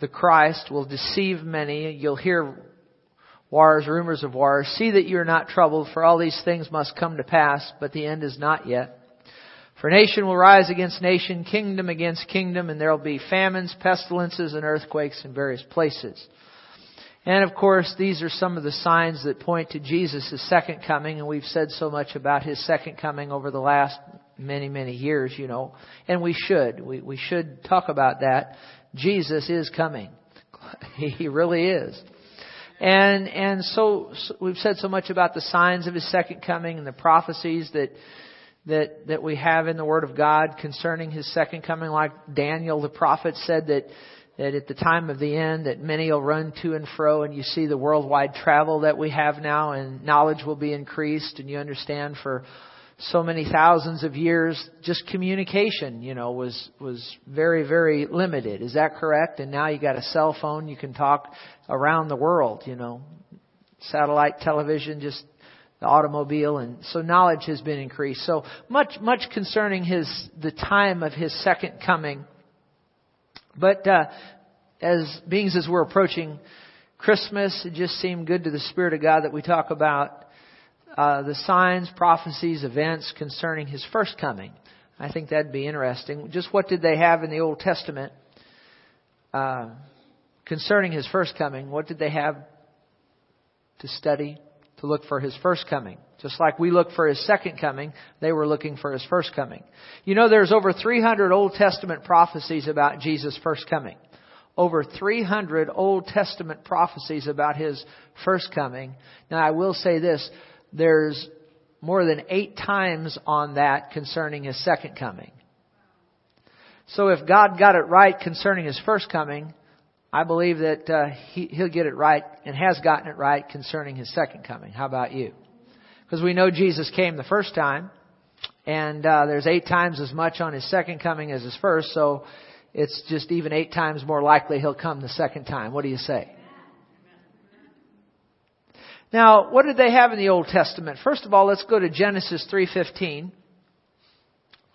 the Christ will deceive many. You'll hear wars, rumors of wars. See that you're not troubled, for all these things must come to pass, but the end is not yet. For nation will rise against nation, kingdom against kingdom, and there will be famines, pestilences, and earthquakes in various places. And of course, these are some of the signs that point to Jesus' second coming, and we've said so much about his second coming over the last many, many years, you know. And we should. We, we should talk about that. Jesus is coming. He really is. And, and so, so we've said so much about the signs of his second coming and the prophecies that that, that we have in the Word of God concerning His second coming, like Daniel the prophet said that, that at the time of the end that many will run to and fro and you see the worldwide travel that we have now and knowledge will be increased and you understand for so many thousands of years just communication, you know, was, was very, very limited. Is that correct? And now you got a cell phone, you can talk around the world, you know. Satellite television just the automobile, and so knowledge has been increased. So much, much concerning his the time of his second coming. But uh, as beings as we're approaching Christmas, it just seemed good to the Spirit of God that we talk about uh, the signs, prophecies, events concerning his first coming. I think that'd be interesting. Just what did they have in the Old Testament uh, concerning his first coming? What did they have to study? to look for his first coming. Just like we look for his second coming, they were looking for his first coming. You know, there's over 300 Old Testament prophecies about Jesus' first coming. Over 300 Old Testament prophecies about his first coming. Now, I will say this, there's more than eight times on that concerning his second coming. So if God got it right concerning his first coming, I believe that uh, he, he'll get it right and has gotten it right concerning his second coming. How about you? Because we know Jesus came the first time, and uh, there's eight times as much on his second coming as his first, so it's just even eight times more likely he'll come the second time. What do you say? Now, what did they have in the Old Testament? First of all, let's go to Genesis 3:15.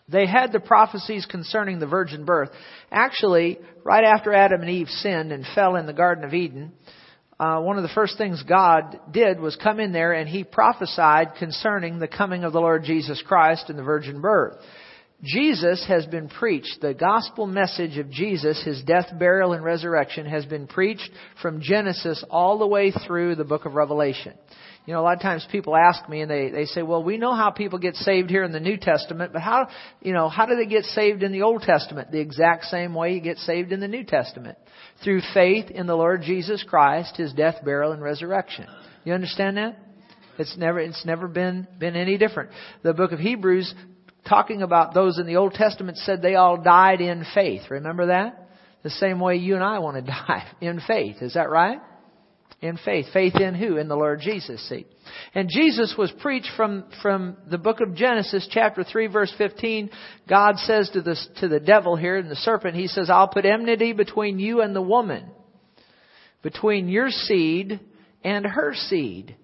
They had the prophecies concerning the virgin birth. Actually, right after Adam and Eve sinned and fell in the Garden of Eden, uh, one of the first things God did was come in there and He prophesied concerning the coming of the Lord Jesus Christ and the virgin birth. Jesus has been preached. The gospel message of Jesus, His death, burial, and resurrection has been preached from Genesis all the way through the book of Revelation. You know, a lot of times people ask me and they, they say, well, we know how people get saved here in the New Testament, but how, you know, how do they get saved in the Old Testament? The exact same way you get saved in the New Testament. Through faith in the Lord Jesus Christ, His death, burial, and resurrection. You understand that? It's never, it's never been, been any different. The book of Hebrews, talking about those in the Old Testament, said they all died in faith. Remember that? The same way you and I want to die, in faith. Is that right? in faith. Faith in who? In the Lord Jesus, see. And Jesus was preached from, from the book of Genesis, chapter 3, verse 15. God says to the, to the devil here, and the serpent, He says, I'll put enmity between you and the woman, between your seed and her seed.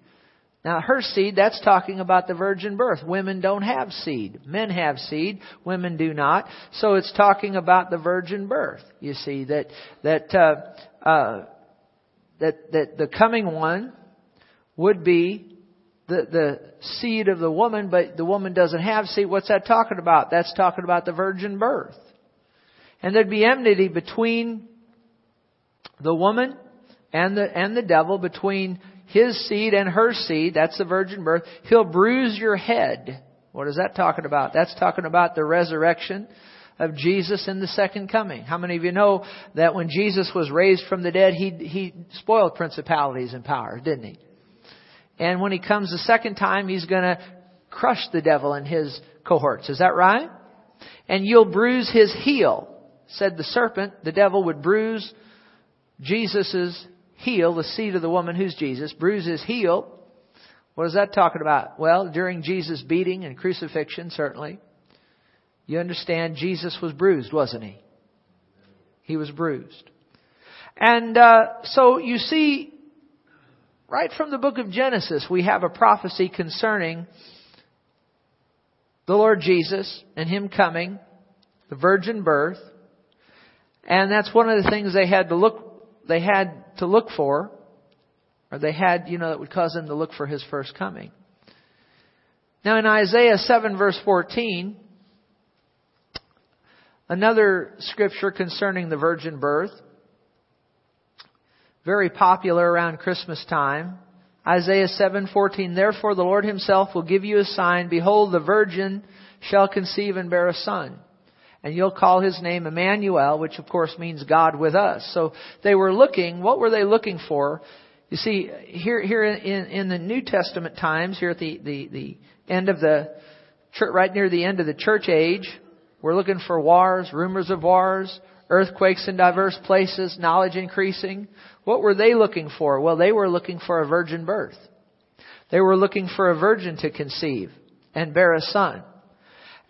Now, her seed, that's talking about the virgin birth. Women don't have seed. Men have seed. Women do not. So it's talking about the virgin birth. You see, that, that, uh, uh, that, that the coming one would be the, the seed of the woman, but the woman doesn't have seed. What's that talking about? That's talking about the virgin birth. And there'd be enmity between the woman and the, and the devil, between his seed and her seed. That's the virgin birth. He'll bruise your head. What is that talking about? That's talking about the resurrection of Jesus in the second coming. How many of you know that when Jesus was raised from the dead, he, he spoiled principalities and powers, didn't he? And when he comes the second time, he's going to crush the devil and his cohorts. Is that right? And you'll bruise his heel, said the serpent. The devil would bruise Jesus' heel, the seed of the woman who's Jesus, bruise his heel. What is that talking about? Well, during Jesus' beating and crucifixion, certainly. You understand, Jesus was bruised, wasn't he? He was bruised. And uh, so you see, right from the book of Genesis, we have a prophecy concerning the Lord Jesus and Him coming, the virgin birth. And that's one of the things they had to look they had to look for, or they had, you know, that would cause them to look for his first coming. Now in Isaiah 7 verse 14, another scripture concerning the virgin birth, very popular around Christmas time. Isaiah 7:14 Therefore the Lord himself will give you a sign behold the virgin shall conceive and bear a son and you'll call his name Emmanuel which of course means God with us. So they were looking what were they looking for? You see here here in in the New Testament times here at the the the end of the church, right near the end of the church age we're looking for wars, rumors of wars, earthquakes in diverse places, knowledge increasing. What were they looking for? Well, they were looking for a virgin birth. They were looking for a virgin to conceive and bear a son.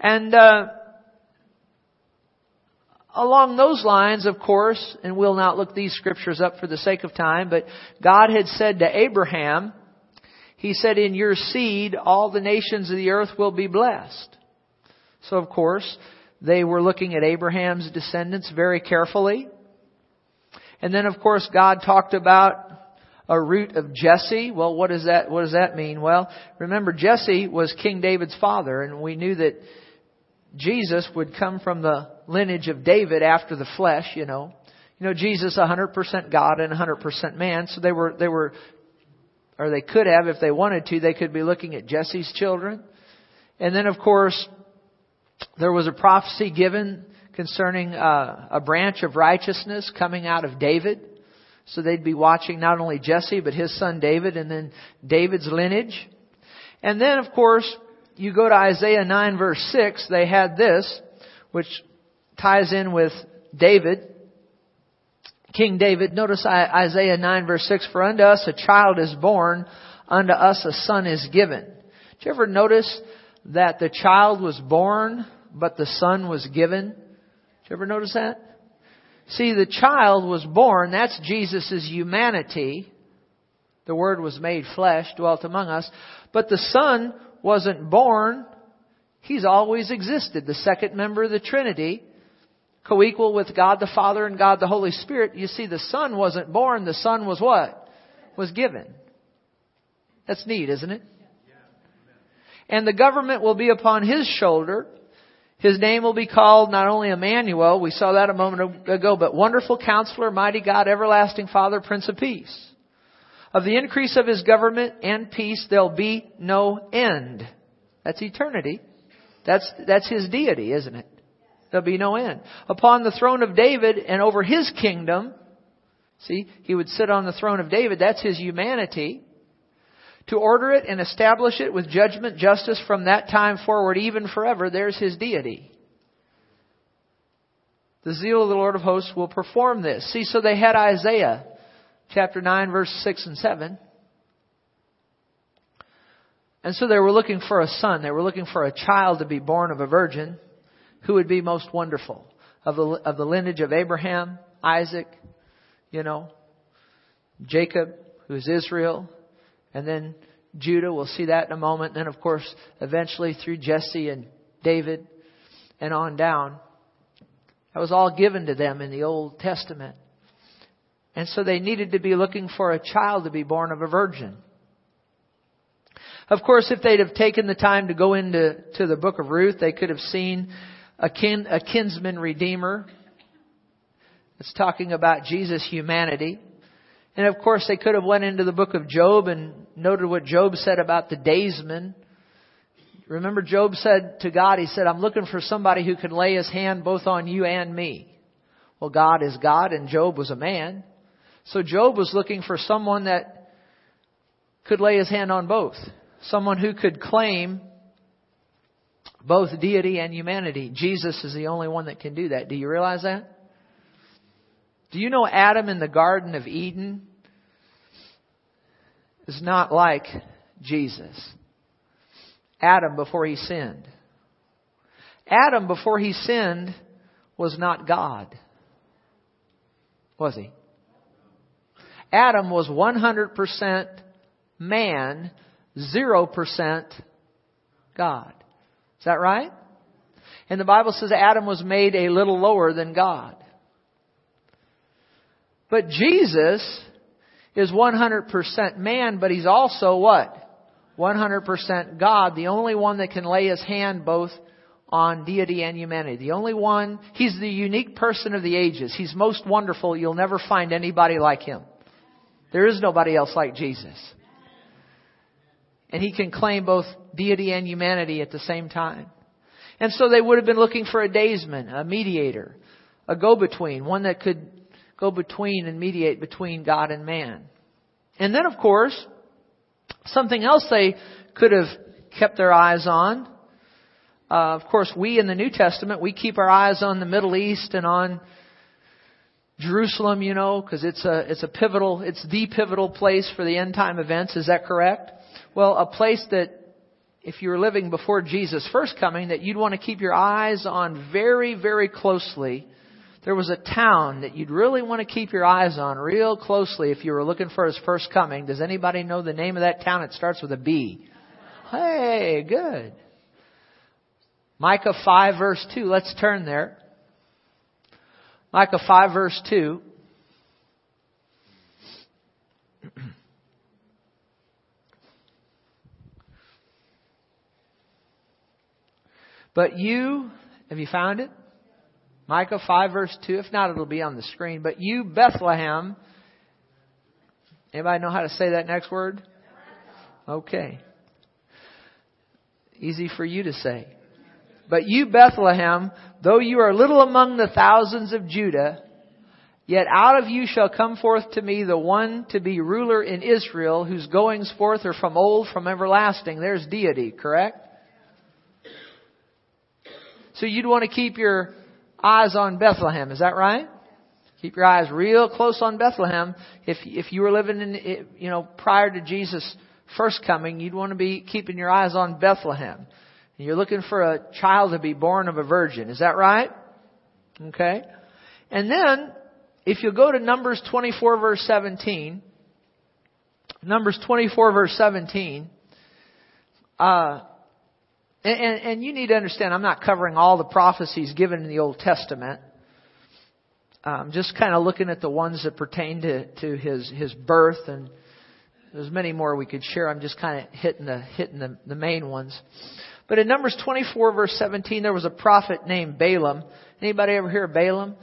And uh, along those lines, of course, and we'll not look these scriptures up for the sake of time, but God had said to Abraham, He said, in your seed all the nations of the earth will be blessed. So of course, they were looking at Abraham's descendants very carefully. And then of course God talked about a root of Jesse. Well, what does that, what does that mean? Well, remember Jesse was King David's father and we knew that Jesus would come from the lineage of David after the flesh, you know. You know, Jesus 100% God and 100% man, so they were, they were, or they could have, if they wanted to, they could be looking at Jesse's children. And then of course, there was a prophecy given concerning uh, a branch of righteousness coming out of David. So they'd be watching not only Jesse, but his son David, and then David's lineage. And then, of course, you go to Isaiah 9 verse 6, they had this, which ties in with David, King David. Notice Isaiah 9 verse 6, For unto us a child is born, unto us a son is given. Did you ever notice that the child was born, but the son was given? Did you ever notice that? See, the child was born, that's Jesus' humanity. The Word was made flesh, dwelt among us. But the Son wasn't born. He's always existed. The second member of the Trinity, co-equal with God the Father and God the Holy Spirit. You see, the Son wasn't born. The Son was what? Was given. That's neat, isn't it? And the government will be upon his shoulder. His name will be called not only Emmanuel, we saw that a moment ago, but Wonderful Counselor, Mighty God, Everlasting Father, Prince of Peace. Of the increase of his government and peace, there'll be no end. That's eternity. That's, that's his deity, isn't it? There'll be no end. Upon the throne of David and over his kingdom, see, he would sit on the throne of David, that's his humanity to order it and establish it with judgment, justice from that time forward, even forever. There's his deity. The zeal of the Lord of hosts will perform this. See, so they had Isaiah chapter 9 verse 6 and 7. And so they were looking for a son. They were looking for a child to be born of a virgin who would be most wonderful. Of the, of the lineage of Abraham, Isaac, you know, Jacob, who is Israel, and then Judah, we'll see that in a moment. And then, of course, eventually through Jesse and David and on down. That was all given to them in the Old Testament. And so they needed to be looking for a child to be born of a virgin. Of course, if they'd have taken the time to go into to the book of Ruth, they could have seen a, kin, a kinsman redeemer. It's talking about Jesus' humanity. And of course, they could have went into the book of Job and noted what Job said about the daysman. Remember, Job said to God, he said, I'm looking for somebody who can lay his hand both on you and me. Well, God is God and Job was a man. So Job was looking for someone that could lay his hand on both. Someone who could claim both deity and humanity. Jesus is the only one that can do that. Do you realize that? Do you know Adam in the Garden of Eden is not like Jesus? Adam before he sinned. Adam before he sinned was not God. Was he? Adam was 100% man, 0% God. Is that right? And the Bible says Adam was made a little lower than God. But Jesus is 100% man, but he's also what? 100% God, the only one that can lay his hand both on deity and humanity. The only one, he's the unique person of the ages. He's most wonderful. You'll never find anybody like him. There is nobody else like Jesus. And he can claim both deity and humanity at the same time. And so they would have been looking for a daysman, a mediator, a go-between, one that could go between and mediate between God and man. And then of course, something else they could have kept their eyes on. Uh, of course, we in the New Testament, we keep our eyes on the Middle East and on Jerusalem, you know, because it's a, it's a pivotal, it's the pivotal place for the end time events. Is that correct? Well, a place that if you were living before Jesus' first coming, that you'd want to keep your eyes on very, very closely. There was a town that you'd really want to keep your eyes on real closely if you were looking for his first coming. Does anybody know the name of that town? It starts with a B. Hey, good. Micah 5 verse 2. Let's turn there. Micah 5 verse 2. But you, have you found it? Micah 5 verse 2. If not, it'll be on the screen. But you, Bethlehem. Anybody know how to say that next word? Okay. Easy for you to say. But you, Bethlehem, though you are little among the thousands of Judah, yet out of you shall come forth to me the one to be ruler in Israel, whose goings forth are from old, from everlasting. There's deity, correct? So you'd want to keep your eyes on Bethlehem, is that right? Keep your eyes real close on Bethlehem. If if you were living in you know prior to Jesus' first coming, you'd want to be keeping your eyes on Bethlehem. And you're looking for a child to be born of a virgin. Is that right? Okay. And then, if you go to Numbers 24 verse 17, Numbers 24 verse 17, uh, and, and, you need to understand, I'm not covering all the prophecies given in the Old Testament. I'm just kind of looking at the ones that pertain to, to his, his birth and there's many more we could share. I'm just kind of hitting the, hitting the, the main ones. But in Numbers 24 verse 17, there was a prophet named Balaam. Anybody ever hear of Balaam?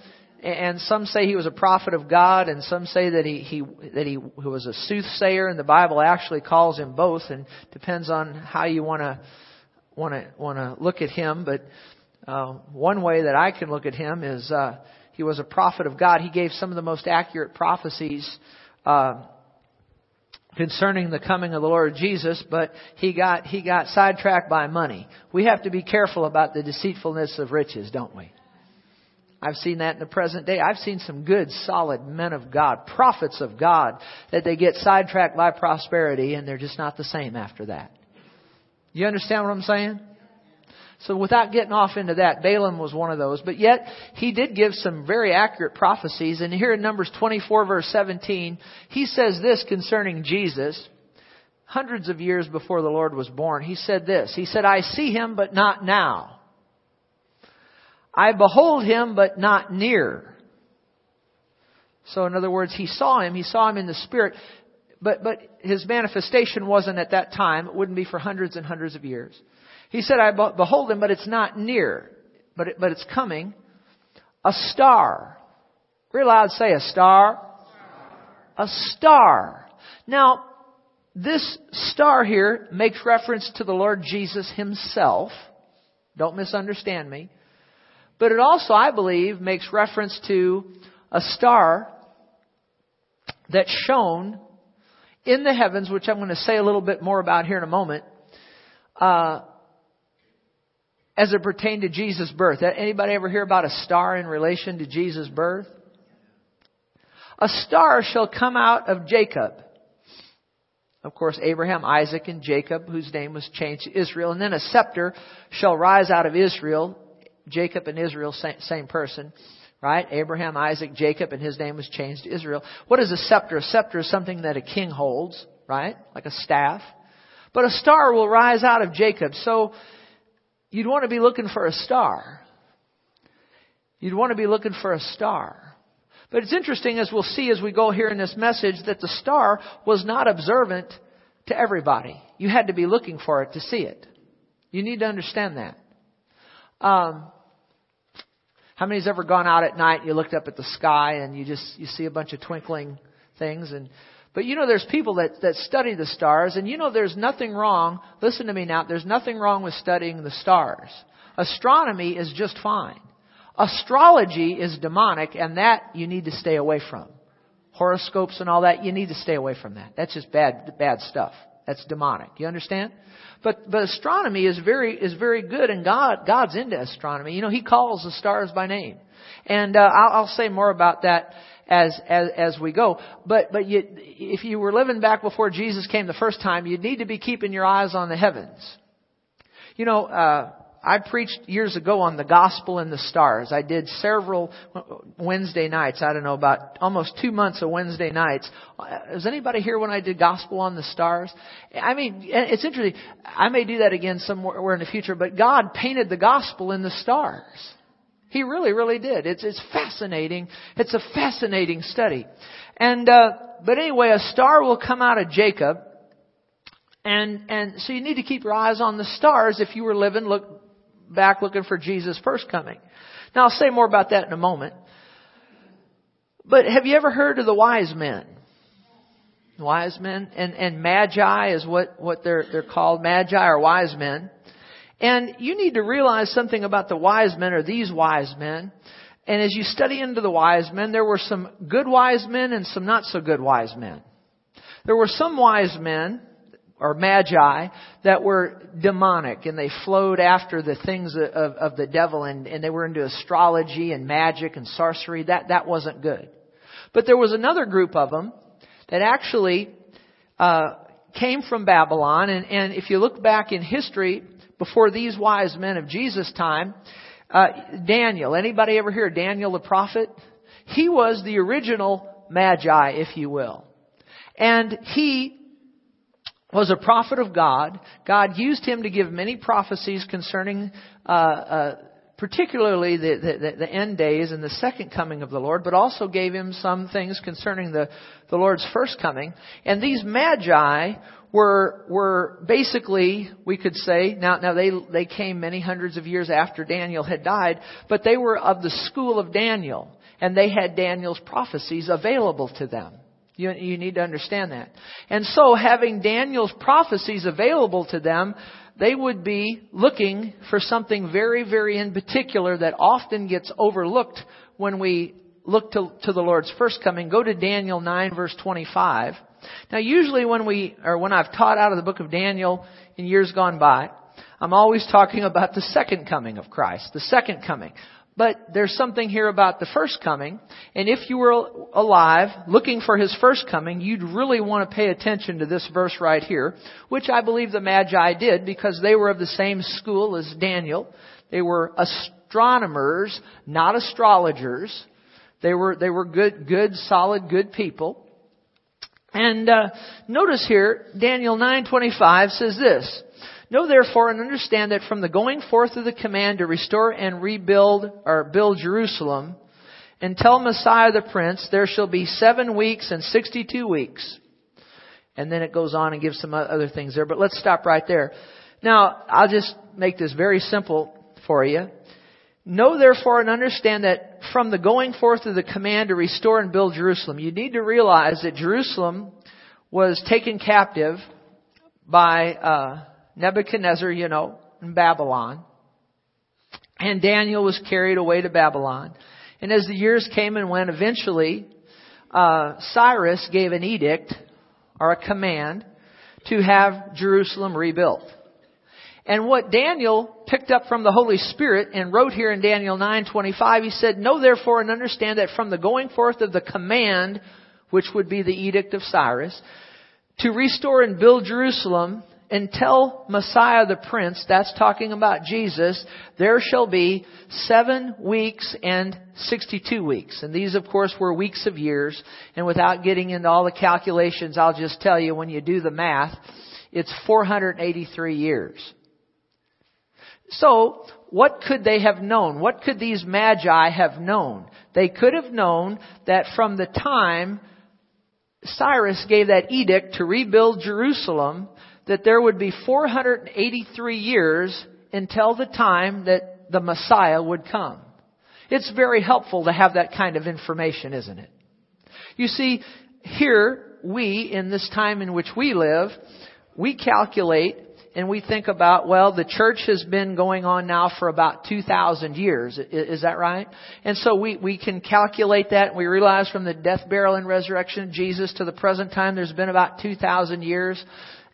And some say he was a prophet of God, and some say that he, he that he was a soothsayer, and the Bible actually calls him both, and depends on how you want to want to want to look at him, but uh, one way that I can look at him is uh, he was a prophet of God. He gave some of the most accurate prophecies uh, concerning the coming of the Lord Jesus, but he got he got sidetracked by money. We have to be careful about the deceitfulness of riches, don't we? I've seen that in the present day. I've seen some good, solid men of God, prophets of God, that they get sidetracked by prosperity and they're just not the same after that. You understand what I'm saying? So without getting off into that, Balaam was one of those. But yet, he did give some very accurate prophecies. And here in Numbers 24 verse 17, he says this concerning Jesus. Hundreds of years before the Lord was born, he said this. He said, I see him, but not now. I behold him, but not near. So in other words, he saw him, he saw him in the spirit, but, but his manifestation wasn't at that time. It wouldn't be for hundreds and hundreds of years. He said, I behold him, but it's not near, but, it, but it's coming. A star. Real loud say a star. A star. Now, this star here makes reference to the Lord Jesus himself. Don't misunderstand me. But it also, I believe, makes reference to a star that shone in the heavens, which I'm going to say a little bit more about here in a moment, uh, as it pertained to Jesus' birth. Anybody ever hear about a star in relation to Jesus' birth? A star shall come out of Jacob. Of course, Abraham, Isaac, and Jacob, whose name was changed to Israel. And then a scepter shall rise out of Israel. Jacob and Israel, same person. Right? Abraham, Isaac, Jacob, and his name was changed to Israel. What is a scepter? A scepter is something that a king holds, right? Like a staff. But a star will rise out of Jacob. So, you'd want to be looking for a star. You'd want to be looking for a star. But it's interesting as we'll see as we go here in this message that the star was not observant to everybody. You had to be looking for it to see it. You need to understand that. Um, how many's ever gone out at night and you looked up at the sky and you just you see a bunch of twinkling things and but you know there's people that that study the stars and you know there's nothing wrong listen to me now there's nothing wrong with studying the stars. Astronomy is just fine. Astrology is demonic and that you need to stay away from. Horoscopes and all that you need to stay away from that. That's just bad bad stuff. That's demonic. You understand? But but astronomy is very is very good and god god's into astronomy. You know he calls the stars by name. And uh, I'll, I'll say more about that as as as we go. But but you, if you were living back before Jesus came the first time, you'd need to be keeping your eyes on the heavens. You know, uh, I preached years ago on the gospel and the stars. I did several Wednesday nights. I don't know about almost two months of Wednesday nights. Is anybody here when I did gospel on the stars? I mean, it's interesting. I may do that again somewhere in the future, but God painted the gospel in the stars. He really, really did. It's, it's fascinating. It's a fascinating study. And, uh, but anyway, a star will come out of Jacob. And, and so you need to keep your eyes on the stars if you were living, look back looking for Jesus' first coming. Now I'll say more about that in a moment. But have you ever heard of the wise men? Wise men and, and magi is what, what they're, they're called. Magi or wise men. And you need to realize something about the wise men or these wise men. And as you study into the wise men, there were some good wise men and some not so good wise men. There were some wise men, or magi, that were demonic and they flowed after the things of, of the devil and, and they were into astrology and magic and sorcery. That, that wasn't good. But there was another group of them that actually uh, came from Babylon. And, and if you look back in history, before these wise men of Jesus' time, uh, Daniel. Anybody ever hear Daniel the prophet? He was the original magi, if you will. And he was a prophet of God. God used him to give many prophecies concerning, uh, uh, particularly the, the, the, end days and the second coming of the Lord, but also gave him some things concerning the, the Lord's first coming. And these magi were were basically we could say now now they they came many hundreds of years after Daniel had died, but they were of the school of Daniel and they had Daniel's prophecies available to them. You, you need to understand that. And so having Daniel's prophecies available to them, they would be looking for something very, very in particular that often gets overlooked when we look to, to the Lord's first coming. Go to Daniel 9 verse 25. Now usually when we, or when I've taught out of the book of Daniel in years gone by, I'm always talking about the second coming of Christ, the second coming. But there's something here about the first coming, and if you were alive looking for his first coming, you'd really want to pay attention to this verse right here, which I believe the Magi did because they were of the same school as Daniel. They were astronomers, not astrologers. They were, they were good, good, solid, good people. And uh, notice here, Daniel 9:25 says this: Know therefore and understand that from the going forth of the command to restore and rebuild or build Jerusalem, until Messiah the Prince, there shall be seven weeks and sixty-two weeks. And then it goes on and gives some other things there, but let's stop right there. Now, I'll just make this very simple for you. Know therefore and understand that from the going forth of the command to restore and build Jerusalem, you need to realize that Jerusalem was taken captive by uh, Nebuchadnezzar, you know, in Babylon. And Daniel was carried away to Babylon. And as the years came and went, eventually, uh, Cyrus gave an edict or a command to have Jerusalem rebuilt. And what Daniel picked up from the Holy Spirit and wrote here in Daniel 9:25, he said, "Know therefore and understand that from the going forth of the command, which would be the edict of Cyrus, to restore and build Jerusalem until Messiah the Prince, that's talking about Jesus, there shall be seven weeks and 62 weeks. And these, of course, were weeks of years. And without getting into all the calculations, I'll just tell you, when you do the math, it's 483 years. So, what could they have known? What could these magi have known? They could have known that from the time Cyrus gave that edict to rebuild Jerusalem, that there would be 483 years until the time that the Messiah would come. It's very helpful to have that kind of information, isn't it? You see, here, we, in this time in which we live, we calculate and we think about, well, the church has been going on now for about 2,000 years. Is that right? And so we, we can calculate that and we realize from the death, burial, and resurrection of Jesus to the present time there's been about 2,000 years.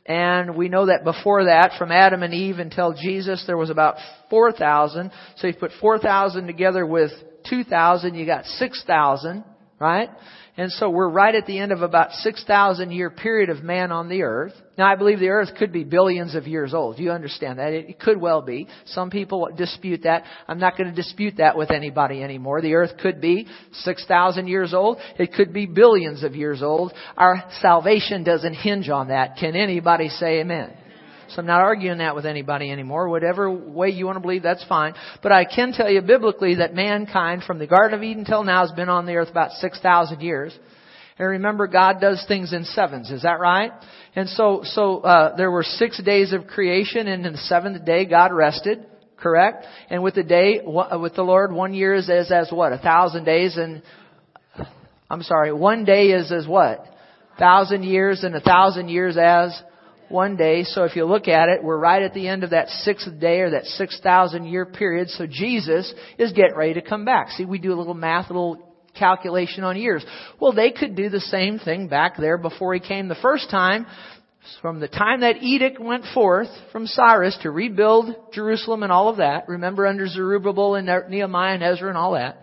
And we know that before that, from Adam and Eve until Jesus, there was about 4,000. So you put 4,000 together with 2,000, you got 6,000, right? And so we're right at the end of about 6,000 year period of man on the earth. Now I believe the earth could be billions of years old. You understand that? It could well be. Some people dispute that. I'm not going to dispute that with anybody anymore. The earth could be 6,000 years old. It could be billions of years old. Our salvation doesn't hinge on that. Can anybody say amen? So I'm not arguing that with anybody anymore. Whatever way you want to believe, that's fine. But I can tell you biblically that mankind from the Garden of Eden till now has been on the earth about 6,000 years. And remember, God does things in sevens. Is that right? And so, so uh, there were six days of creation, and in the seventh day, God rested. Correct? And with the day, with the Lord, one year is as, as what? A thousand days, and I'm sorry, one day is as what? Thousand years, and a thousand years as one day. So if you look at it, we're right at the end of that sixth day or that 6,000 year period. So Jesus is getting ready to come back. See, we do a little math, a little calculation on years. Well, they could do the same thing back there before he came the first time. From the time that edict went forth from Cyrus to rebuild Jerusalem and all of that, remember under Zerubbabel and Nehemiah and Ezra and all that,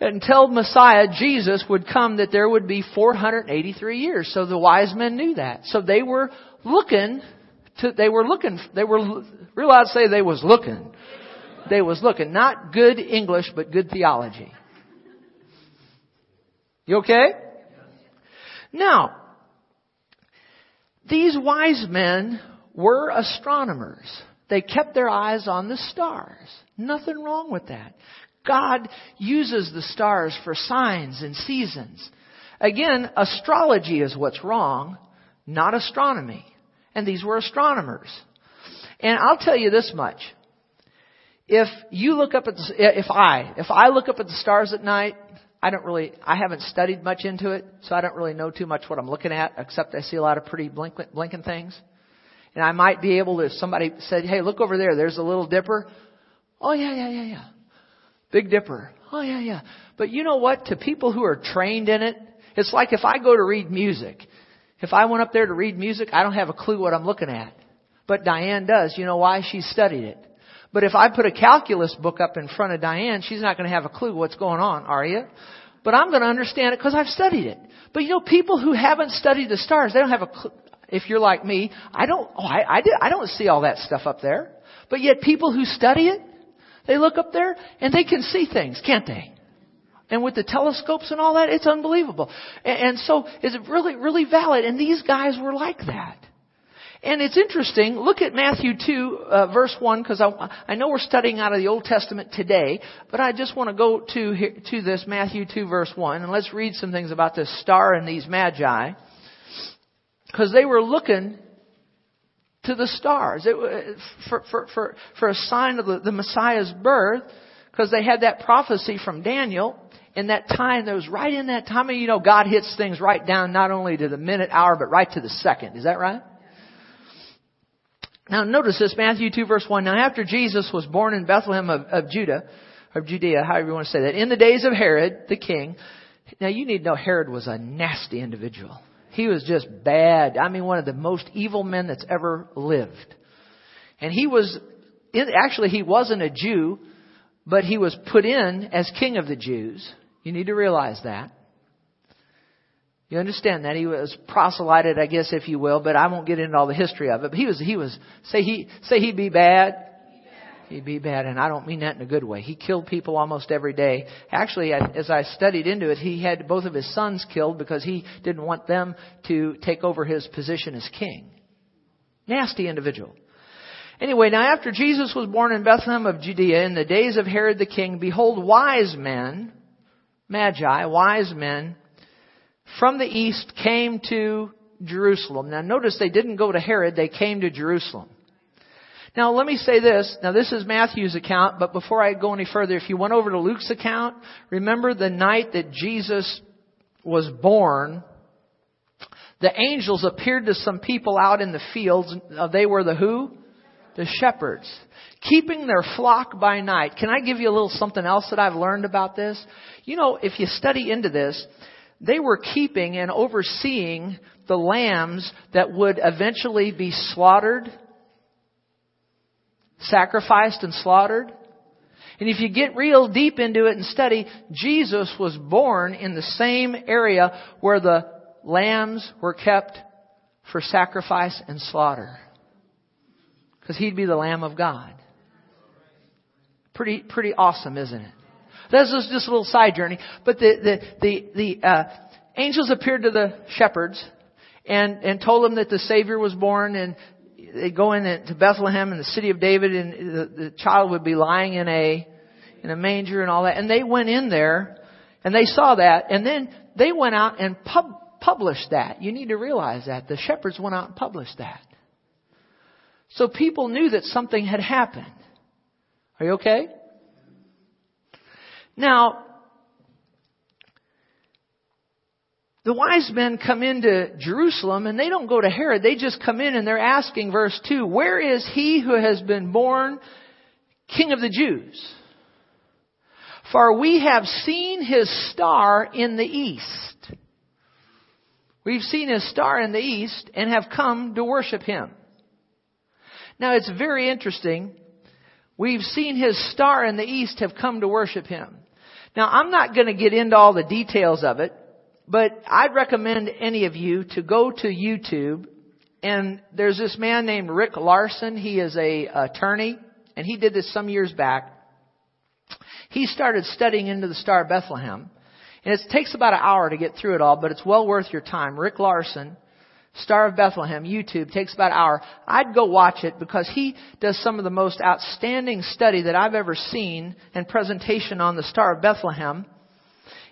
until Messiah, Jesus, would come that there would be 483 years. So the wise men knew that. So they were looking to, they were looking, they were, real I'd say they was looking. They was looking. Not good English, but good theology. You okay? Now, these wise men were astronomers. They kept their eyes on the stars. Nothing wrong with that. God uses the stars for signs and seasons. Again, astrology is what's wrong, not astronomy. And these were astronomers. And I'll tell you this much. If you look up at the, if I, if I look up at the stars at night, I don't really, I haven't studied much into it, so I don't really know too much what I'm looking at, except I see a lot of pretty blinking, blinking things. And I might be able to, if somebody said, hey, look over there, there's a little dipper. Oh yeah, yeah, yeah, yeah. Big Dipper. Oh yeah, yeah. But you know what? To people who are trained in it, it's like if I go to read music. If I went up there to read music, I don't have a clue what I'm looking at. But Diane does. You know why? She's studied it. But if I put a calculus book up in front of Diane, she's not going to have a clue what's going on, are you? But I'm going to understand it because I've studied it. But you know, people who haven't studied the stars, they don't have a clue. If you're like me, I don't, oh, I, I, did, I don't see all that stuff up there. But yet people who study it, they look up there and they can see things, can't they? And with the telescopes and all that, it's unbelievable. And, so is it really, really valid? And these guys were like that. And it's interesting. Look at Matthew 2, uh, verse 1, because I, I know we're studying out of the Old Testament today, but I just want to go to, to this Matthew 2, verse 1, and let's read some things about this star and these magi. Because they were looking to the stars it, uh, for, for, for, for a sign of the, the Messiah's birth because they had that prophecy from Daniel in that time that was right in that time. You know, God hits things right down not only to the minute, hour, but right to the second. Is that right? Now notice this, Matthew 2 verse 1. Now after Jesus was born in Bethlehem of, of Judah, of Judea, however you want to say that, in the days of Herod, the king, now you need to know Herod was a nasty individual. He was just bad. I mean, one of the most evil men that's ever lived. And he was, actually, he wasn't a Jew, but he was put in as king of the Jews. You need to realize that. You understand that he was proselyted, I guess, if you will, but I won't get into all the history of it. But he was, he was, say he, say he'd be bad he'd be bad, and I don't mean that in a good way. He killed people almost every day. Actually, as I studied into it, he had both of his sons killed because he didn't want them to take over his position as king. Nasty individual. Anyway, now after Jesus was born in Bethlehem of Judea in the days of Herod the king, behold, wise men, magi, wise men, from the east came to Jerusalem. Now notice they didn't go to Herod, they came to Jerusalem. Now let me say this. Now this is Matthew's account, but before I go any further, if you went over to Luke's account, remember the night that Jesus was born, the angels appeared to some people out in the fields. They were the who? The shepherds. Keeping their flock by night. Can I give you a little something else that I've learned about this? You know, if you study into this, they were keeping and overseeing the lambs that would eventually be slaughtered sacrificed and slaughtered. And if you get real deep into it and study, Jesus was born in the same area where the lambs were kept for sacrifice and slaughter. Because he'd be the Lamb of God. Pretty, pretty awesome, isn't it? That's just, just a little side journey. But the, the, the, the uh, angels appeared to the shepherds and, and told them that the Savior was born and they go in to Bethlehem in the city of David, and the, the child would be lying in a in a manger and all that. And they went in there, and they saw that, and then they went out and pub, published that. You need to realize that the shepherds went out and published that. So people knew that something had happened. Are you okay? Now, the wise men come into Jerusalem and they don't go to Herod. They just come in and they're asking, verse 2, where is he who has been born king of the Jews? For we have seen his star in the east. We've seen his star in the east and have come to worship him. Now it's very interesting. We've seen his star in the east have come to worship him. Now I'm not going to get into all the details of it but I'd recommend any of you to go to YouTube and there's this man named Rick Larson. He is a attorney and he did this some years back. He started studying into the Star of Bethlehem. And it takes about an hour to get through it all, but it's well worth your time. Rick Larson, Star of Bethlehem, YouTube, takes about an hour. I'd go watch it because he does some of the most outstanding study that I've ever seen and presentation on the Star of Bethlehem.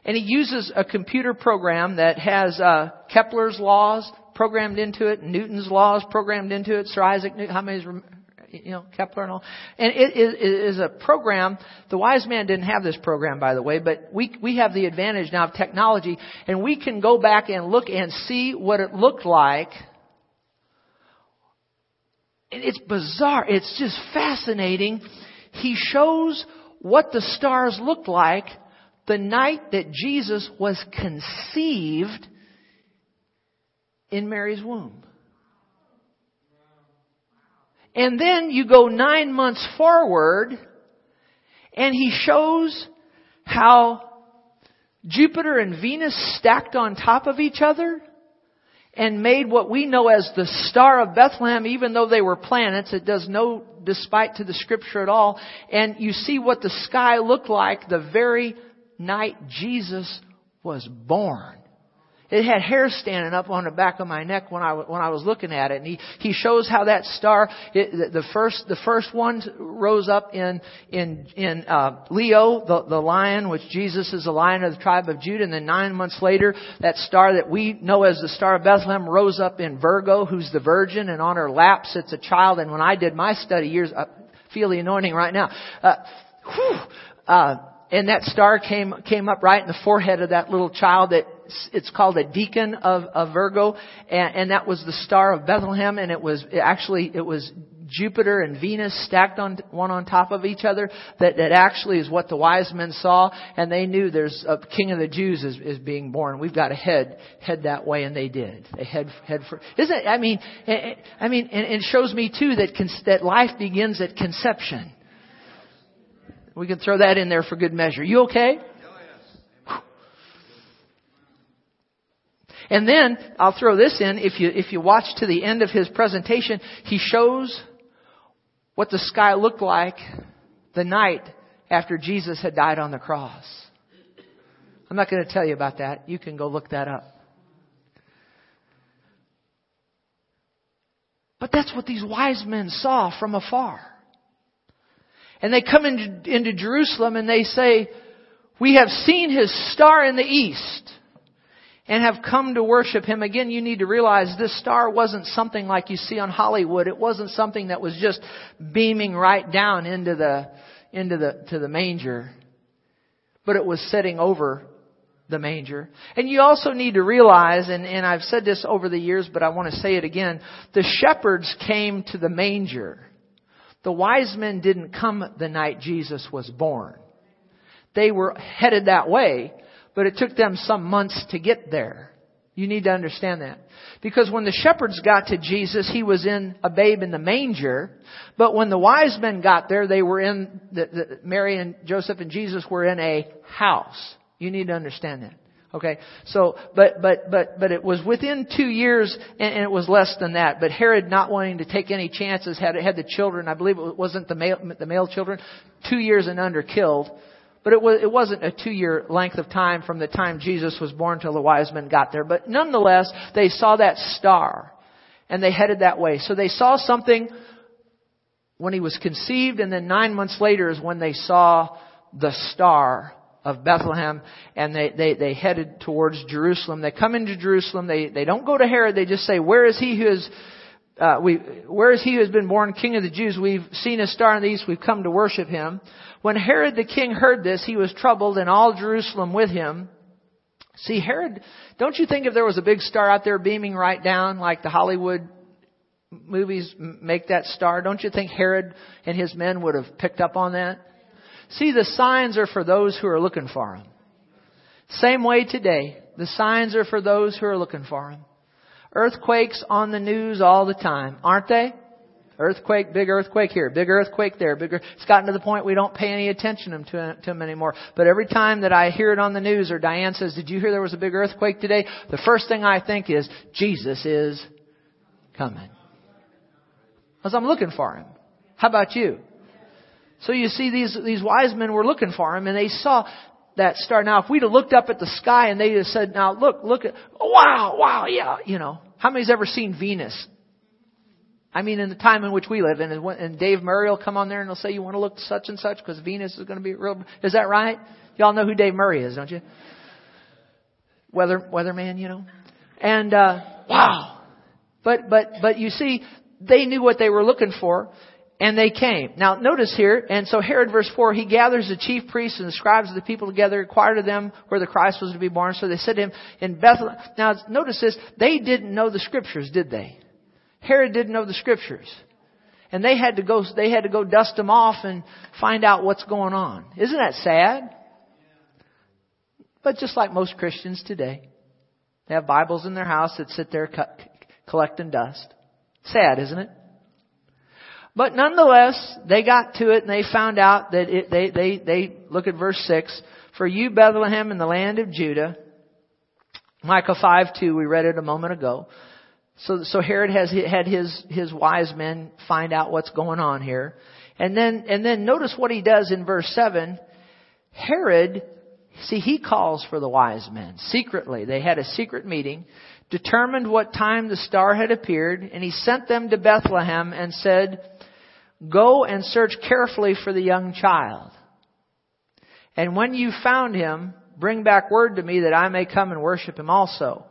And he uses a computer program that has uh, Kepler's laws programmed into it, Newton's laws programmed into it, Sir Isaac Newton, how many you know, Kepler and all. And it is, it is a program, the wise man didn't have this program by the way, but we, we have the advantage now of technology and we can go back and look and see what it looked like. And it's bizarre. It's just fascinating. He shows what the stars looked like the night that Jesus was conceived in Mary's womb. And then you go nine months forward and he shows how Jupiter and Venus stacked on top of each other and made what we know as the Star of Bethlehem, even though they were planets. It does no despite to the scripture at all. And you see what the sky looked like the very night Jesus was born. It had hair standing up on the back of my neck when I when I was looking at it, and he he shows how that star it, the first the first one rose up in in in uh, Leo the the lion, which Jesus is the lion of the tribe of Judah, and then nine months later that star that we know as the star of Bethlehem rose up in Virgo, who's the Virgin, and on her lap sits a child. And when I did my study years, I feel the anointing right now. Uh, whew, uh, and that star came came up right in the forehead of that little child that it's called a deacon of, of Virgo. And, and that was the star of Bethlehem. And it was it actually it was Jupiter and Venus stacked on one on top of each other. That that actually is what the wise men saw. And they knew there's a king of the Jews is, is being born. We've got to head head that way. And they did. They head head for isn't it? I mean I mean and it shows me too that that life begins at conception we can throw that in there for good measure. You okay? And then I'll throw this in. If you if you watch to the end of his presentation, he shows what the sky looked like the night after Jesus had died on the cross. I'm not going to tell you about that. You can go look that up. But that's what these wise men saw from afar. And they come into, into Jerusalem and they say, we have seen his star in the east and have come to worship him. Again, you need to realize this star wasn't something like you see on Hollywood. It wasn't something that was just beaming right down into the, into the, to the manger. But it was setting over the manger. And you also need to realize, and, and I've said this over the years, but I want to say it again, the shepherds came to the manger. The wise men didn't come the night Jesus was born. They were headed that way, but it took them some months to get there. You need to understand that. Because when the shepherds got to Jesus, he was in a babe in the manger. But when the wise men got there, they were in, the, the, Mary and Joseph and Jesus were in a house. You need to understand that. Okay, so, but, but, but, but it was within two years, and, and, it was less than that. But Herod, not wanting to take any chances, had, had the children, I believe it wasn't the male, the male children, two years and under killed. But it, was, it wasn't a two year length of time from the time Jesus was born till the wise men got there. But nonetheless, they saw that star, and they headed that way. So they saw something when he was conceived, and then nine months later is when they saw the star of Bethlehem and they, they, they headed towards Jerusalem. They come into Jerusalem. They, they don't go to Herod. They just say, where is he who is, uh, we, where is he who has been born king of the Jews? We've seen a star in the east. We've come to worship him. When Herod the king heard this, he was troubled and all Jerusalem with him. See, Herod, don't you think if there was a big star out there beaming right down like the Hollywood movies make that star, don't you think Herod and his men would have picked up on that? See, the signs are for those who are looking for them. Same way today. The signs are for those who are looking for them. Earthquakes on the news all the time, aren't they? Earthquake, big earthquake here, big earthquake there, bigger. It's gotten to the point we don't pay any attention to, them anymore. But every time that I hear it on the news or Diane says, did you hear there was a big earthquake today? The first thing I think is, Jesus is coming. Because I'm looking for him. How about you? So you see these, these wise men were looking for him and they saw that star. Now if we'd have looked up at the sky and they had said, now look, look at, wow, wow, yeah, you know, how many's ever seen Venus? I mean, in the time in which we live in, and Dave Murray will come on there and he'll say, you want to look such and such because Venus is going to be real. Is that right? Y'all know who Dave Murray is, don't you? Weather, weatherman, you know? And, uh, wow. But, but, but you see, they knew what they were looking for. And they came. Now notice here, and so Herod verse 4, he gathers the chief priests and the scribes of the people together, inquired of them where the Christ was to be born. So they said to him in Bethlehem. Now notice this, they didn't know the scriptures, did they? Herod didn't know the scriptures. And they had to go, they had to go dust them off and find out what's going on. Isn't that sad? But just like most Christians today, they have Bibles in their house that sit there collecting dust. Sad, isn't it? But nonetheless, they got to it and they found out that it, they, they, they, look at verse 6, for you Bethlehem in the land of Judah, Micah 5 2, we read it a moment ago. So, so Herod has had his, his wise men find out what's going on here. And then, and then notice what he does in verse 7. Herod, see, he calls for the wise men secretly. They had a secret meeting, determined what time the star had appeared, and he sent them to Bethlehem and said, Go and search carefully for the young child. And when you found him, bring back word to me that I may come and worship him also.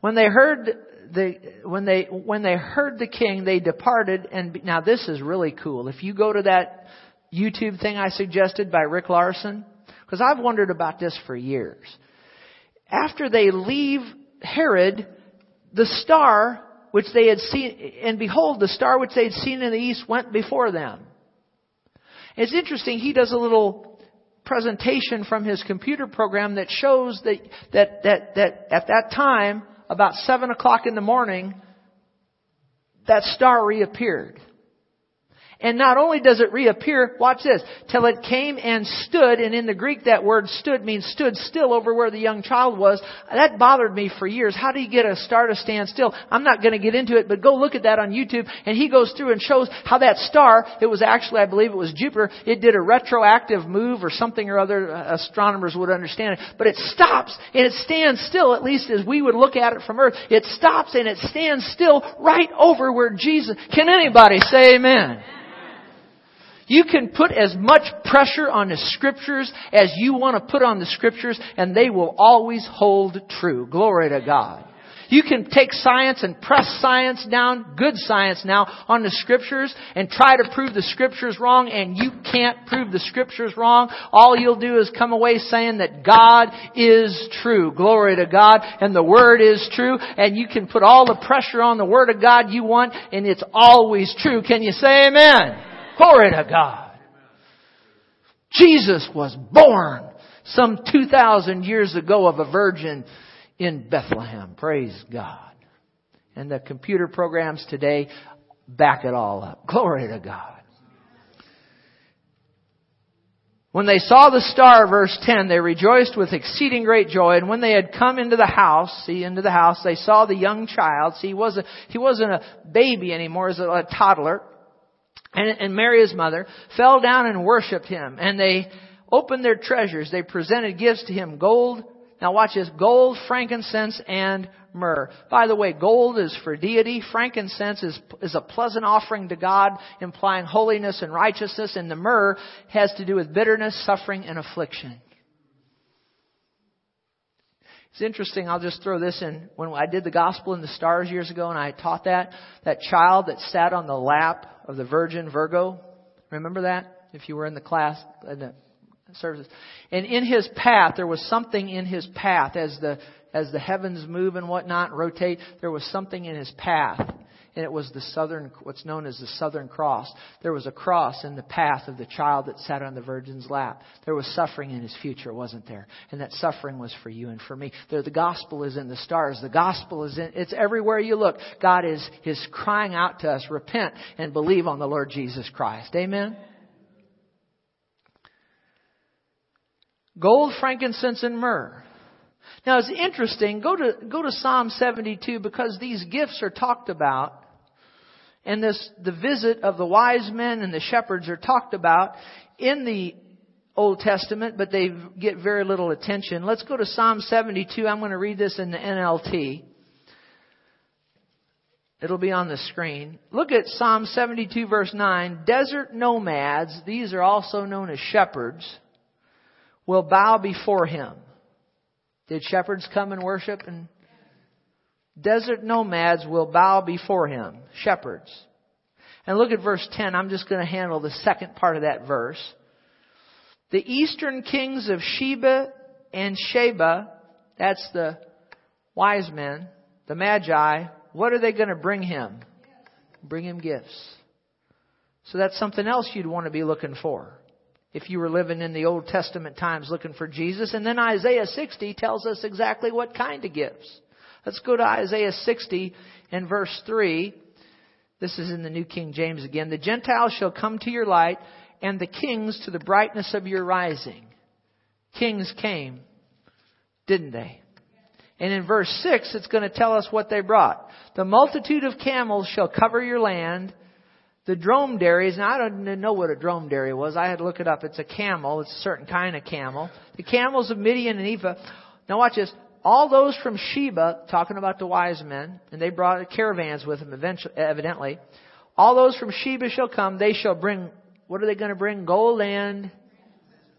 When they heard the, when they, when they heard the king, they departed and, now this is really cool. If you go to that YouTube thing I suggested by Rick Larson, because I've wondered about this for years. After they leave Herod, the star which they had seen, and behold, the star which they had seen in the east went before them. It's interesting, he does a little presentation from his computer program that shows that, that, that, that at that time, about seven o'clock in the morning, that star reappeared. And not only does it reappear, watch this, till it came and stood, and in the Greek that word stood means stood still over where the young child was. That bothered me for years. How do you get a star to stand still? I'm not going to get into it, but go look at that on YouTube, and he goes through and shows how that star, it was actually, I believe it was Jupiter, it did a retroactive move or something or other, uh, astronomers would understand it, but it stops, and it stands still, at least as we would look at it from Earth. It stops and it stands still right over where Jesus, can anybody say amen? You can put as much pressure on the scriptures as you want to put on the scriptures and they will always hold true. Glory to God. You can take science and press science down, good science now, on the scriptures and try to prove the scriptures wrong and you can't prove the scriptures wrong. All you'll do is come away saying that God is true. Glory to God. And the Word is true. And you can put all the pressure on the Word of God you want and it's always true. Can you say amen? Glory to God. Jesus was born some 2,000 years ago of a virgin in Bethlehem. Praise God. And the computer programs today back it all up. Glory to God. When they saw the star, verse 10, they rejoiced with exceeding great joy. And when they had come into the house, see, into the house, they saw the young child. See, he wasn't, he wasn't a baby anymore, he was a, a toddler and, and Mary, his mother, fell down and worshipped him. And they opened their treasures. They presented gifts to him, gold. Now watch this, gold, frankincense, and myrrh. By the way, gold is for deity. Frankincense is, is a pleasant offering to God, implying holiness and righteousness. And the myrrh has to do with bitterness, suffering, and affliction. It's interesting, I'll just throw this in. When I did the gospel in the stars years ago and I taught that, that child that sat on the lap of the Virgin Virgo. Remember that? If you were in the class, in the services. And in his path, there was something in his path as the, as the heavens move and whatnot, rotate, there was something in his path. And it was the southern, what's known as the southern cross. There was a cross in the path of the child that sat on the virgin's lap. There was suffering in his future, wasn't there? And that suffering was for you and for me. There, the gospel is in the stars. The gospel is in, it's everywhere you look. God is, is crying out to us, repent and believe on the Lord Jesus Christ. Amen? Gold, frankincense, and myrrh. Now it's interesting. Go to, go to Psalm 72 because these gifts are talked about and this, the visit of the wise men and the shepherds are talked about in the Old Testament, but they get very little attention. Let's go to Psalm 72. I'm going to read this in the NLT. It'll be on the screen. Look at Psalm 72 verse 9. Desert nomads, these are also known as shepherds, will bow before him. Did shepherds come and worship and Desert nomads will bow before him, shepherds. And look at verse 10. I'm just going to handle the second part of that verse. The eastern kings of Sheba and Seba, that's the wise men, the magi, what are they going to bring him? Bring him gifts. So that's something else you'd want to be looking for. If you were living in the Old Testament times looking for Jesus. And then Isaiah 60 tells us exactly what kind of gifts. Let's go to Isaiah 60 and verse 3. This is in the New King James again. The Gentiles shall come to your light, and the kings to the brightness of your rising. Kings came, didn't they? And in verse 6, it's going to tell us what they brought. The multitude of camels shall cover your land. The dromedaries, now I don't know what a dromedary was. I had to look it up. It's a camel. It's a certain kind of camel. The camels of Midian and Ephah. Now watch this all those from Sheba, talking about the wise men, and they brought caravans with them eventually, evidently. All those from Sheba shall come. They shall bring, what are they going to bring? Gold and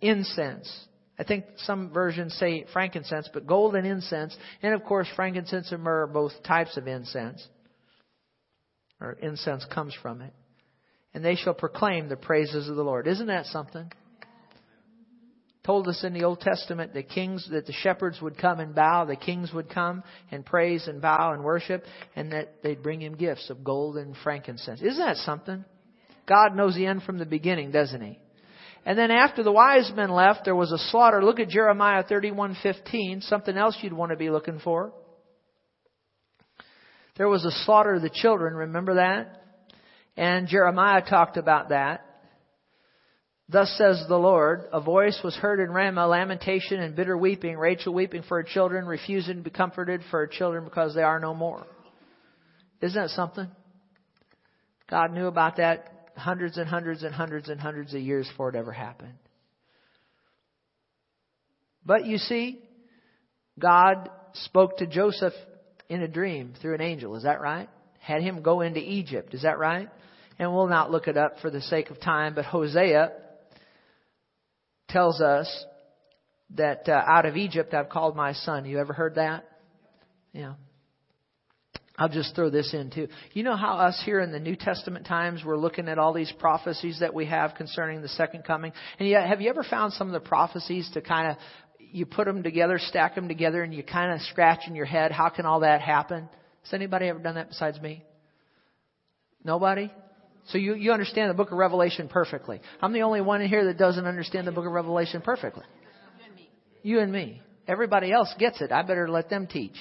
incense. I think some versions say frankincense, but gold and incense. And of course, frankincense and myrrh are both types of incense. Or incense comes from it. And they shall proclaim the praises of the Lord. Isn't that something? Told us in the Old Testament that kings, that the shepherds would come and bow, the kings would come and praise and bow and worship, and that they'd bring him gifts of gold and frankincense. Isn't that something? God knows the end from the beginning, doesn't he? And then after the wise men left, there was a slaughter. Look at Jeremiah 31:15, something else you'd want to be looking for. There was a slaughter of the children, remember that? And Jeremiah talked about that. Thus says the Lord, a voice was heard in Ramah, lamentation and bitter weeping, Rachel weeping for her children, refusing to be comforted for her children because they are no more. Isn't that something? God knew about that hundreds and hundreds and hundreds and hundreds of years before it ever happened. But you see, God spoke to Joseph in a dream through an angel. Is that right? Had him go into Egypt. Is that right? And we'll not look it up for the sake of time, but Hosea tells us that uh, out of Egypt I've called my son. You ever heard that? Yeah. I'll just throw this in too. You know how us here in the New Testament times we're looking at all these prophecies that we have concerning the second coming? And yet, have you ever found some of the prophecies to kind of you put them together, stack them together, and you kind of scratch in your head, how can all that happen? Has anybody ever done that besides me? Nobody? So you, you understand the book of Revelation perfectly. I'm the only one in here that doesn't understand the book of Revelation perfectly. You and me. Everybody else gets it. I better let them teach.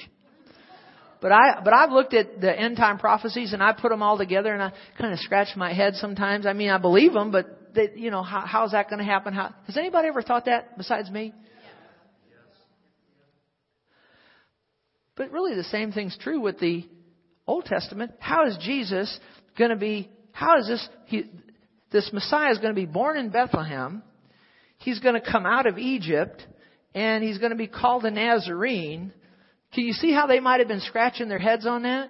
But I, but I've looked at the end time prophecies and I put them all together and I kind of scratch my head sometimes. I mean, I believe them, but they, you know, how, how's that going to happen? How, has anybody ever thought that besides me? But really the same thing's true with the Old Testament. How is Jesus going to be, how is this, he, this Messiah is going to be born in Bethlehem. He's going to come out of Egypt and he's going to be called a Nazarene. Can you see how they might have been scratching their heads on that?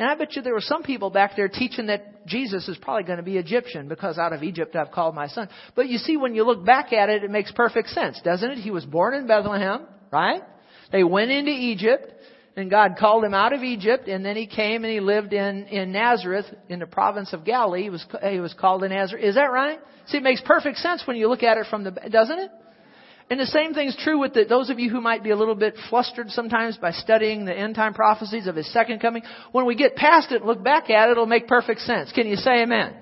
And I bet you there were some people back there teaching that Jesus is probably going to be Egyptian because out of Egypt I've called my son. But you see, when you look back at it, it makes perfect sense, doesn't it? He was born in Bethlehem, right? They went into Egypt and God called him out of Egypt and then he came and he lived in, in Nazareth in the province of Galilee. He was, he was called a Nazareth. Is that right? See, it makes perfect sense when you look at it from the, doesn't it? And the same thing's true with the, those of you who might be a little bit flustered sometimes by studying the end time prophecies of His second coming. When we get past it and look back at it, it'll make perfect sense. Can you say amen?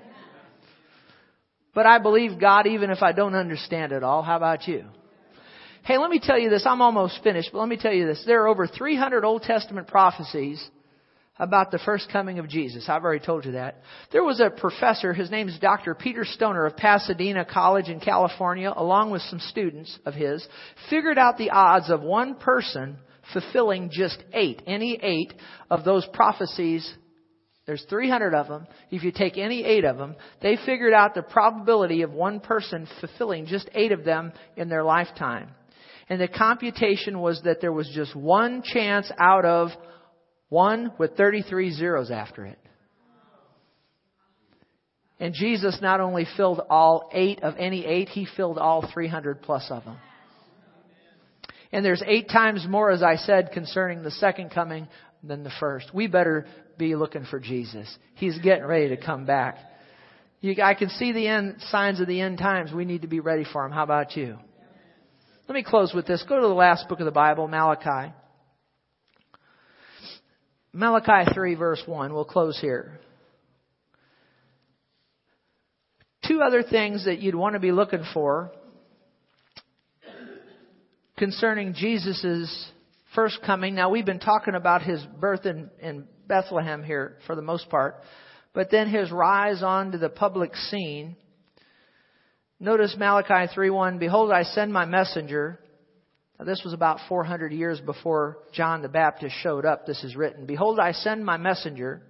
But I believe God even if I don't understand it all. How about you? Hey, let me tell you this. I'm almost finished, but let me tell you this. There are over 300 Old Testament prophecies about the first coming of Jesus. I've already told you that. There was a professor, his name is Dr. Peter Stoner of Pasadena College in California, along with some students of his, figured out the odds of one person fulfilling just eight, any eight of those prophecies. There's 300 of them. If you take any eight of them, they figured out the probability of one person fulfilling just eight of them in their lifetime. And the computation was that there was just one chance out of one with 33 zeros after it. And Jesus not only filled all eight of any eight, he filled all 300 plus of them. And there's eight times more, as I said, concerning the second coming than the first. We better be looking for Jesus. He's getting ready to come back. You, I can see the end, signs of the end times. We need to be ready for him. How about you? Let me close with this. Go to the last book of the Bible, Malachi. Malachi 3 verse 1. We'll close here. Two other things that you'd want to be looking for concerning Jesus' first coming. Now we've been talking about his birth in, in Bethlehem here for the most part, but then his rise onto the public scene. Notice Malachi 3:1, Behold, I send my messenger now, this was about 400 years before John the Baptist showed up. This is written. Behold, I send my messenger,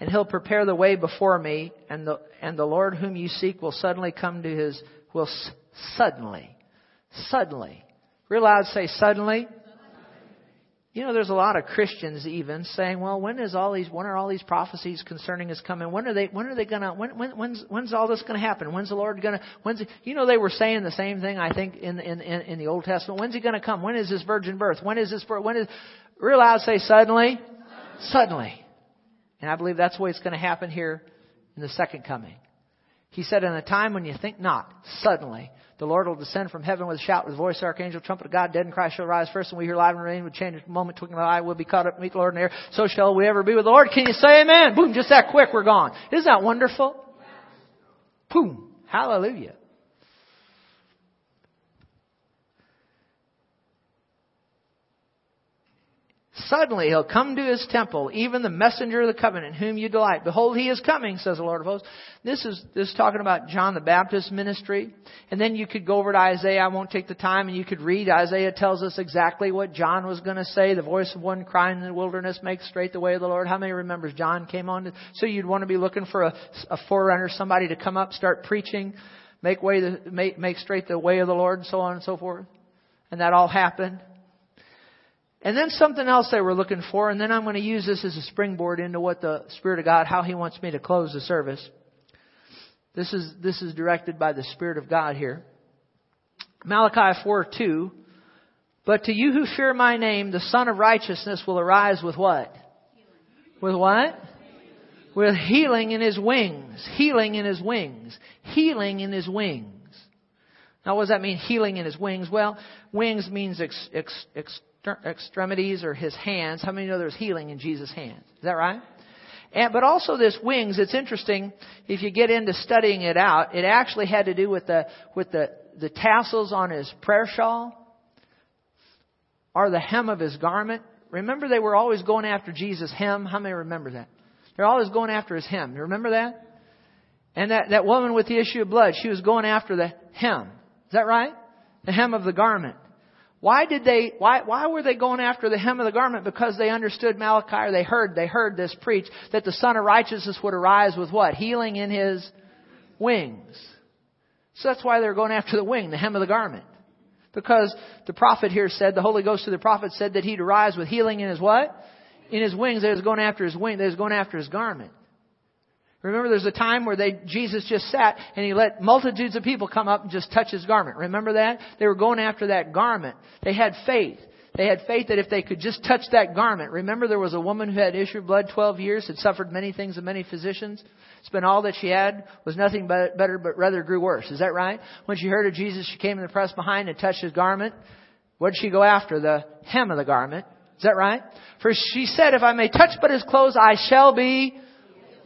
and he'll prepare the way before me, and the, and the Lord whom you seek will suddenly come to his, will s- suddenly, suddenly. Real loud say suddenly. You know, there's a lot of Christians even saying, "Well, when is all these? When are all these prophecies concerning us coming? When are they? When are they gonna? When, when when's when's all this gonna happen? When's the Lord gonna? When's he, you know they were saying the same thing? I think in in in, in the Old Testament. When's he gonna come? When is this virgin birth? When is this? When is? Real loud, say suddenly, suddenly. And I believe that's the way it's to happen here in the second coming. He said, "In a time when you think not, suddenly." The Lord will descend from heaven with a shout, with a voice, archangel, trumpet of God, dead in Christ shall rise first, and we here live and reign with change a moment, twinkling of eye, will be caught up, meet the Lord in the air. So shall we ever be with the Lord. Can you say amen? Boom, just that quick, we're gone. Isn't that wonderful? Boom. Hallelujah. Suddenly he'll come to his temple, even the messenger of the covenant, whom you delight. Behold, he is coming, says the Lord of hosts. This is this is talking about John the Baptist ministry. And then you could go over to Isaiah. I won't take the time, and you could read. Isaiah tells us exactly what John was going to say. The voice of one crying in the wilderness, make straight the way of the Lord. How many remembers John came on? To, so you'd want to be looking for a, a forerunner, somebody to come up, start preaching, make way the, make, make straight the way of the Lord, and so on and so forth. And that all happened. And then something else they were looking for, and then I'm going to use this as a springboard into what the Spirit of God, how He wants me to close the service. This is, this is directed by the Spirit of God here. Malachi 4 2. But to you who fear my name, the Son of Righteousness will arise with what? With what? With healing in his wings. Healing in his wings. Healing in his wings. Now, what does that mean, healing in his wings? Well, wings means ex, ex, ex, extremities or his hands. How many know there's healing in Jesus' hands? Is that right? And, but also this wings, it's interesting, if you get into studying it out, it actually had to do with the, with the, the tassels on his prayer shawl or the hem of his garment. Remember they were always going after Jesus' hem? How many remember that? They're always going after his hem. You remember that? And that, that woman with the issue of blood, she was going after the hem. Is that right? The hem of the garment. Why did they, why, why were they going after the hem of the garment? Because they understood Malachi, or they heard, they heard this preach, that the Son of Righteousness would arise with what? Healing in His wings. So that's why they're going after the wing, the hem of the garment. Because the prophet here said, the Holy Ghost to the prophet said that he'd arise with healing in his what? In his wings. They was going after his wing. They was going after his garment. Remember there's a time where they, Jesus just sat and he let multitudes of people come up and just touch his garment. Remember that? They were going after that garment. They had faith. They had faith that if they could just touch that garment. Remember there was a woman who had issue of blood 12 years, had suffered many things of many physicians. Spent all that she had, was nothing but better, but rather grew worse. Is that right? When she heard of Jesus, she came in the press behind and touched his garment. What did she go after? The hem of the garment. Is that right? For she said, if I may touch but his clothes, I shall be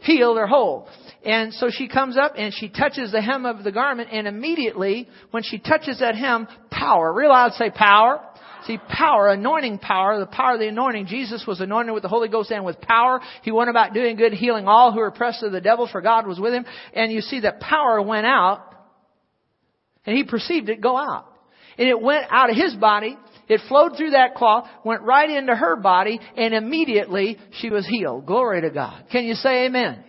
healed or whole. And so she comes up and she touches the hem of the garment and immediately when she touches that hem, power. Real loud say power. See, power, anointing power, the power of the anointing. Jesus was anointed with the Holy Ghost and with power. He went about doing good, healing all who were oppressed of the devil, for God was with him. And you see that power went out, and he perceived it go out. And it went out of his body it flowed through that cloth, went right into her body, and immediately she was healed. Glory to God. Can you say amen? amen?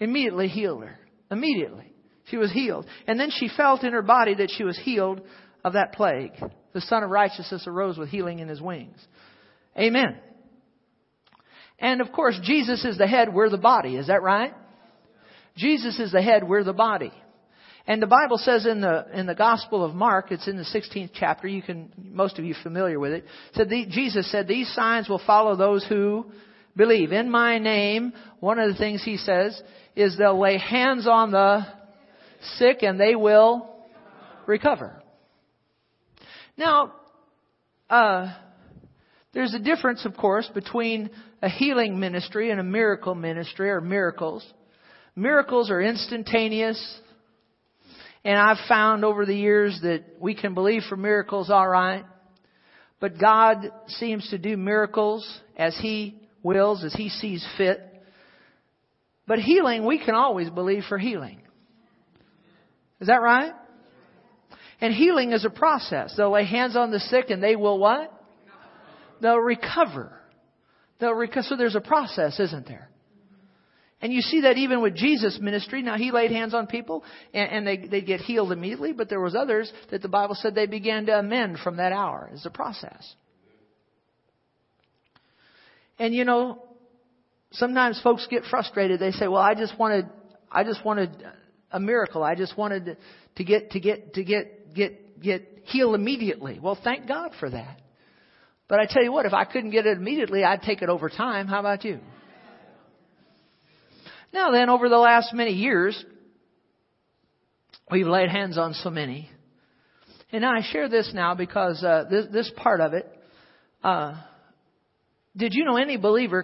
Immediately healed her. Immediately. She was healed. And then she felt in her body that she was healed of that plague. The Son of Righteousness arose with healing in his wings. Amen. And of course, Jesus is the head, we're the body. Is that right? Jesus is the head, we're the body. And the Bible says in the in the Gospel of Mark, it's in the 16th chapter. You can most of you familiar with it. Said the, Jesus said, "These signs will follow those who believe in my name." One of the things he says is they'll lay hands on the sick and they will recover. Now, uh, there's a difference, of course, between a healing ministry and a miracle ministry or miracles. Miracles are instantaneous. And I've found over the years that we can believe for miracles all right. But God seems to do miracles as He wills, as He sees fit. But healing, we can always believe for healing. Is that right? And healing is a process. They'll lay hands on the sick and they will what? They'll recover. They'll recover. So there's a process, isn't there? And you see that even with Jesus' ministry. Now, he laid hands on people and, and they, they get healed immediately, but there was others that the Bible said they began to amend from that hour. It's a process. And you know, sometimes folks get frustrated. They say, well, I just wanted, I just wanted a miracle. I just wanted to get, to get, to get, get, get healed immediately. Well, thank God for that. But I tell you what, if I couldn't get it immediately, I'd take it over time. How about you? Now then, over the last many years, we've laid hands on so many. And I share this now because uh, this, this part of it. Uh, did you know any believer